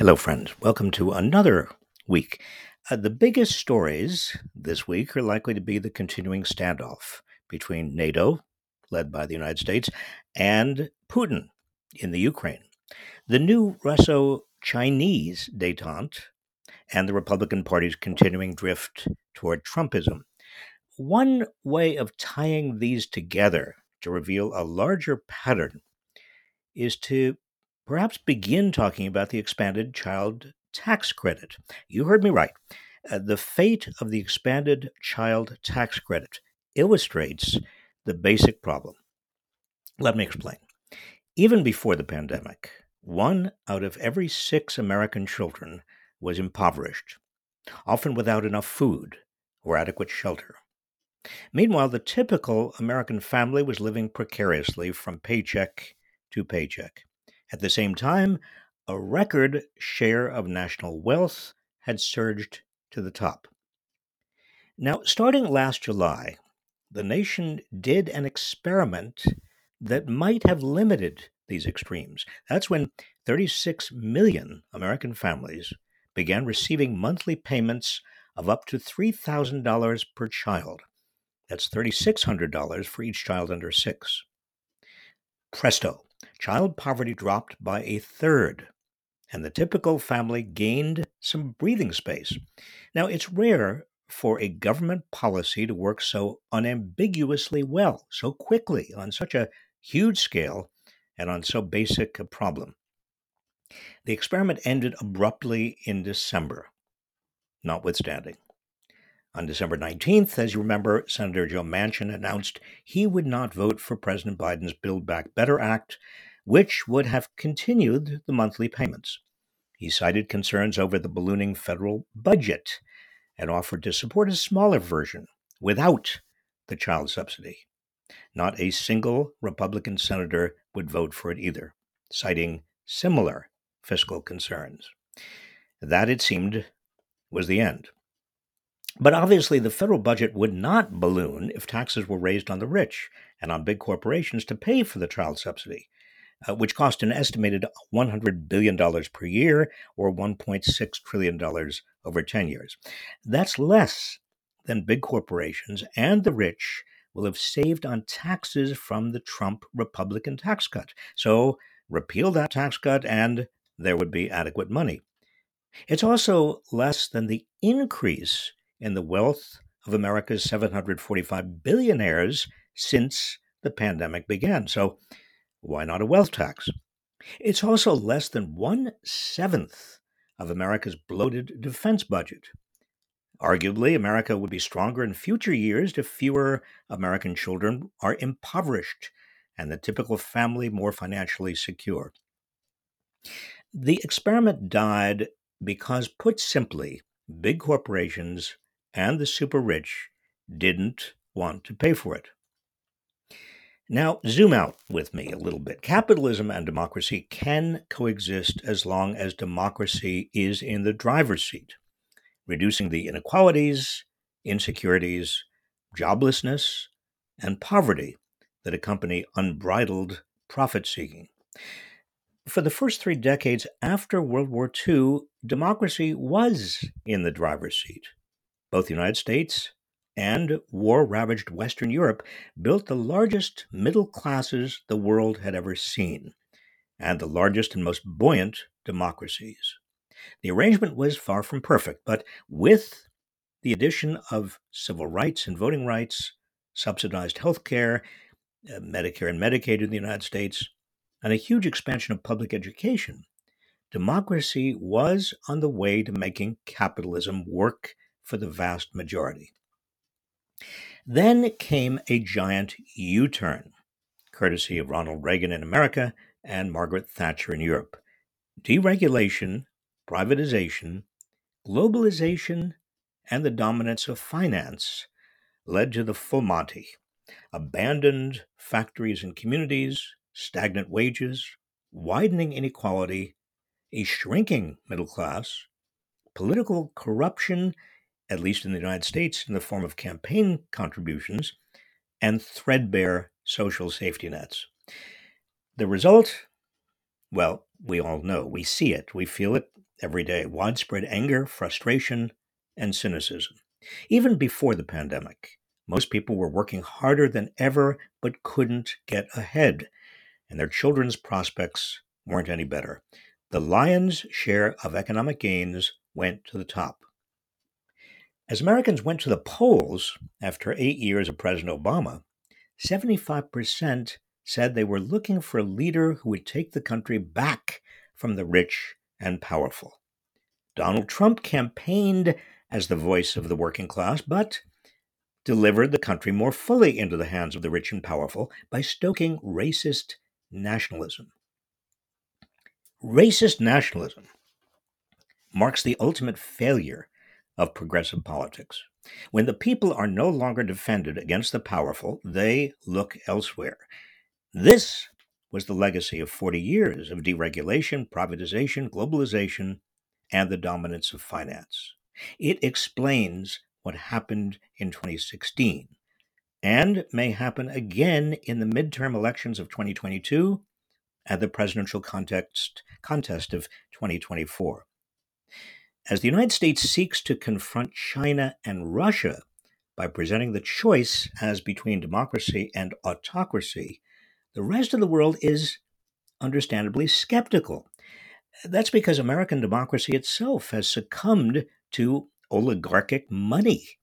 Hello, friends. Welcome to another week. Uh, the biggest stories this week are likely to be the continuing standoff between NATO, led by the United States, and Putin in the Ukraine. The new Russo Chinese detente and the Republican Party's continuing drift toward Trumpism. One way of tying these together to reveal a larger pattern is to perhaps begin talking about the expanded child tax credit. You heard me right. Uh, the fate of the expanded child tax credit illustrates the basic problem. Let me explain. Even before the pandemic, one out of every six American children was impoverished, often without enough food or adequate shelter. Meanwhile, the typical American family was living precariously from paycheck to paycheck. At the same time, a record share of national wealth had surged to the top. Now, starting last July, the nation did an experiment that might have limited these extremes. That's when 36 million American families began receiving monthly payments of up to $3,000 per child. That's $3,600 for each child under six. Presto, child poverty dropped by a third, and the typical family gained some breathing space. Now, it's rare for a government policy to work so unambiguously well, so quickly, on such a huge scale, and on so basic a problem. The experiment ended abruptly in December, notwithstanding. On December 19th, as you remember, Senator Joe Manchin announced he would not vote for President Biden's Build Back Better Act, which would have continued the monthly payments. He cited concerns over the ballooning federal budget and offered to support a smaller version without the child subsidy. Not a single Republican senator would vote for it either, citing similar fiscal concerns. That, it seemed, was the end. But obviously, the federal budget would not balloon if taxes were raised on the rich and on big corporations to pay for the child subsidy, uh, which cost an estimated $100 billion per year or $1.6 trillion over 10 years. That's less than big corporations and the rich will have saved on taxes from the Trump Republican tax cut. So repeal that tax cut and there would be adequate money. It's also less than the increase in the wealth of America's 745 billionaires since the pandemic began. So, why not a wealth tax? It's also less than one seventh of America's bloated defense budget. Arguably, America would be stronger in future years if fewer American children are impoverished and the typical family more financially secure. The experiment died because, put simply, big corporations and the super rich didn't want to pay for it. Now, zoom out with me a little bit. Capitalism and democracy can coexist as long as democracy is in the driver's seat, reducing the inequalities, insecurities, joblessness, and poverty that accompany unbridled profit seeking. For the first three decades after World War II, democracy was in the driver's seat both the United States and war ravaged Western Europe built the largest middle classes the world had ever seen, and the largest and most buoyant democracies. The arrangement was far from perfect, but with the addition of civil rights and voting rights, subsidized health care, uh, Medicare and Medicaid in the United States, and a huge expansion of public education, democracy was on the way to making capitalism work for the vast majority. Then came a giant U turn, courtesy of Ronald Reagan in America and Margaret Thatcher in Europe. Deregulation, privatization, globalization, and the dominance of finance led to the full Monty abandoned factories and communities, stagnant wages, widening inequality, a shrinking middle class, political corruption, at least in the United States, in the form of campaign contributions and threadbare social safety nets. The result, well, we all know, we see it, we feel it every day widespread anger, frustration, and cynicism. Even before the pandemic, most people were working harder than ever but couldn't get ahead, and their children's prospects weren't any better. The lion's share of economic gains went to the top. As Americans went to the polls after eight years of President Obama, 75% said they were looking for a leader who would take the country back from the rich and powerful. Donald Trump campaigned as the voice of the working class, but delivered the country more fully into the hands of the rich and powerful by stoking racist nationalism. Racist nationalism marks the ultimate failure of progressive politics. When the people are no longer defended against the powerful, they look elsewhere. This was the legacy of 40 years of deregulation, privatization, globalization, and the dominance of finance. It explains what happened in 2016 and may happen again in the midterm elections of 2022 and the presidential context, contest of 2024. As the United States seeks to confront China and Russia by presenting the choice as between democracy and autocracy, the rest of the world is understandably skeptical. That's because American democracy itself has succumbed to oligarchic money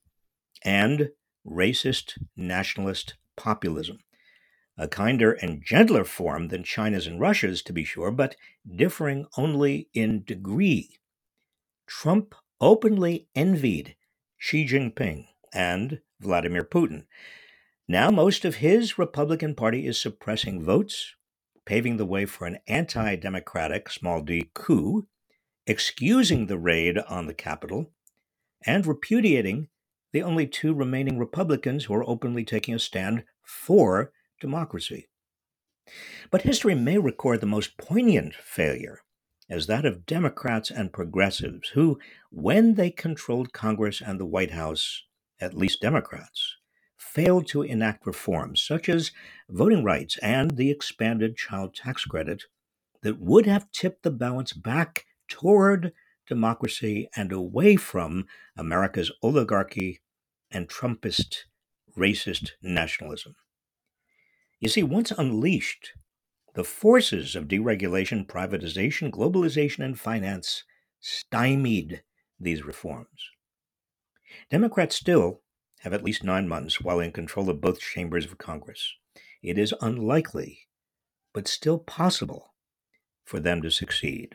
and racist nationalist populism. A kinder and gentler form than China's and Russia's, to be sure, but differing only in degree. Trump openly envied Xi Jinping and Vladimir Putin. Now, most of his Republican Party is suppressing votes, paving the way for an anti democratic, small d, coup, excusing the raid on the Capitol, and repudiating the only two remaining Republicans who are openly taking a stand for democracy. But history may record the most poignant failure as that of Democrats and progressives, who, when they controlled Congress and the White House, at least Democrats, failed to enact reforms such as voting rights and the expanded child tax credit that would have tipped the balance back toward democracy and away from America's oligarchy and Trumpist racist nationalism. You see, once unleashed, the forces of deregulation, privatization, globalization, and finance stymied these reforms. Democrats still have at least nine months while in control of both chambers of Congress. It is unlikely, but still possible, for them to succeed.